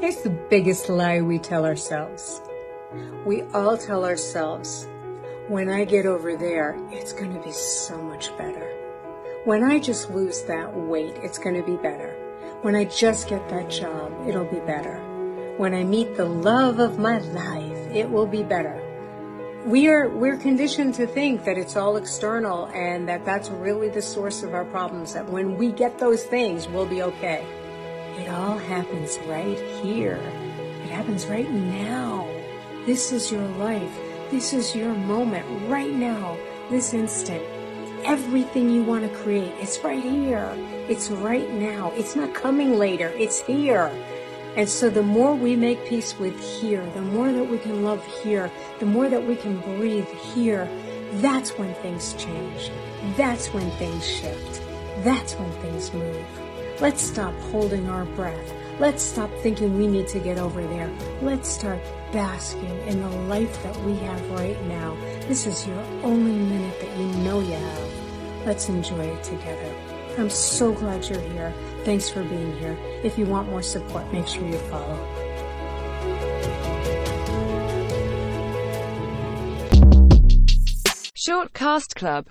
It's the biggest lie we tell ourselves. We all tell ourselves, when I get over there, it's going to be so much better. When I just lose that weight, it's going to be better. When I just get that job, it'll be better. When I meet the love of my life, it will be better. We are we're conditioned to think that it's all external and that that's really the source of our problems that when we get those things, we'll be okay. It all happens right here. It happens right now. This is your life. This is your moment right now, this instant. Everything you want to create, it's right here. It's right now. It's not coming later. It's here. And so the more we make peace with here, the more that we can love here, the more that we can breathe here, that's when things change. That's when things shift. That's when things move. Let's stop holding our breath. Let's stop thinking we need to get over there. Let's start basking in the life that we have right now. This is your only minute that you know you have. Let's enjoy it together. I'm so glad you're here. Thanks for being here. If you want more support, make sure you follow. Short Cast Club